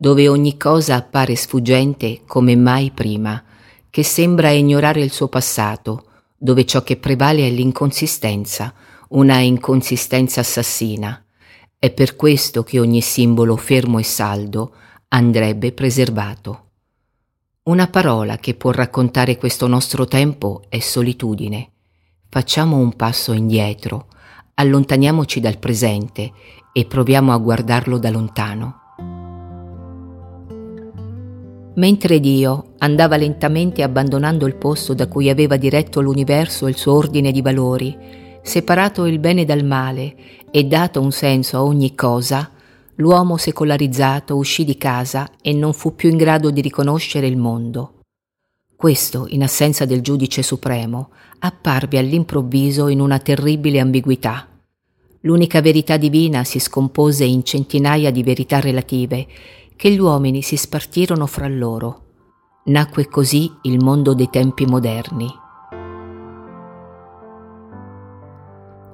dove ogni cosa appare sfuggente come mai prima, che sembra ignorare il suo passato, dove ciò che prevale è l'inconsistenza, una inconsistenza assassina. È per questo che ogni simbolo fermo e saldo andrebbe preservato. Una parola che può raccontare questo nostro tempo è solitudine. Facciamo un passo indietro, allontaniamoci dal presente e proviamo a guardarlo da lontano. Mentre Dio andava lentamente abbandonando il posto da cui aveva diretto l'universo e il suo ordine di valori, separato il bene dal male e dato un senso a ogni cosa, l'uomo secolarizzato uscì di casa e non fu più in grado di riconoscere il mondo. Questo, in assenza del giudice supremo, apparve all'improvviso in una terribile ambiguità. L'unica verità divina si scompose in centinaia di verità relative che gli uomini si spartirono fra loro. Nacque così il mondo dei tempi moderni.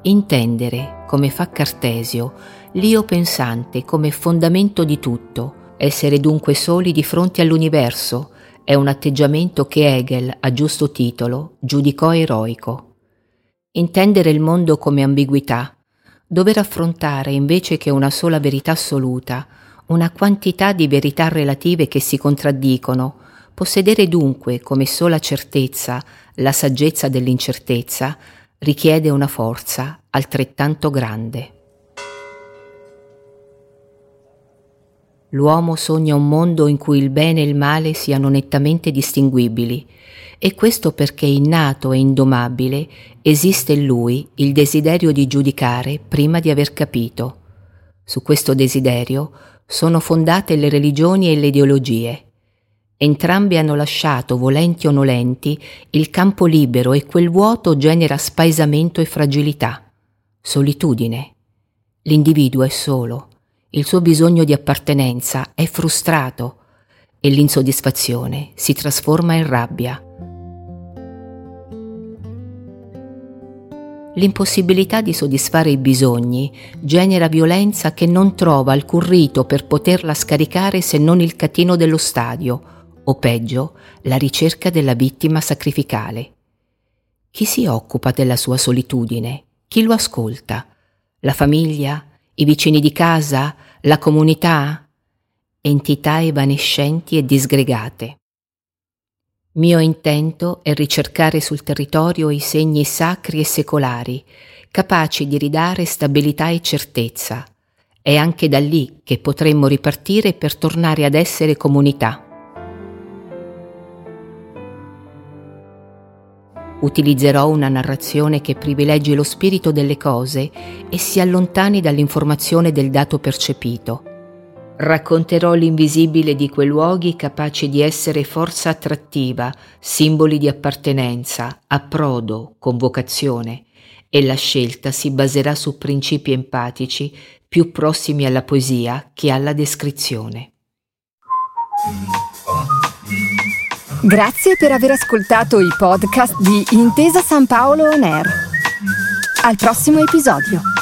Intendere, come fa Cartesio, l'io pensante come fondamento di tutto, essere dunque soli di fronte all'universo, è un atteggiamento che Hegel, a giusto titolo, giudicò eroico. Intendere il mondo come ambiguità, dover affrontare invece che una sola verità assoluta, una quantità di verità relative che si contraddicono, possedere dunque come sola certezza la saggezza dell'incertezza, richiede una forza altrettanto grande. L'uomo sogna un mondo in cui il bene e il male siano nettamente distinguibili, e questo perché innato e indomabile esiste in lui il desiderio di giudicare prima di aver capito. Su questo desiderio sono fondate le religioni e le ideologie. Entrambi hanno lasciato, volenti o nolenti, il campo libero e quel vuoto genera spaesamento e fragilità, solitudine. L'individuo è solo, il suo bisogno di appartenenza è frustrato e l'insoddisfazione si trasforma in rabbia. L'impossibilità di soddisfare i bisogni genera violenza che non trova alcun rito per poterla scaricare se non il catino dello stadio, o peggio, la ricerca della vittima sacrificale. Chi si occupa della sua solitudine? Chi lo ascolta? La famiglia? I vicini di casa? La comunità? Entità evanescenti e disgregate. Mio intento è ricercare sul territorio i segni sacri e secolari, capaci di ridare stabilità e certezza. È anche da lì che potremmo ripartire per tornare ad essere comunità. Utilizzerò una narrazione che privilegi lo spirito delle cose e si allontani dall'informazione del dato percepito Racconterò l'invisibile di quei luoghi capaci di essere forza attrattiva, simboli di appartenenza, approdo, convocazione, e la scelta si baserà su principi empatici più prossimi alla poesia che alla descrizione. Grazie per aver ascoltato i podcast di Intesa San Paolo On Air. Al prossimo episodio.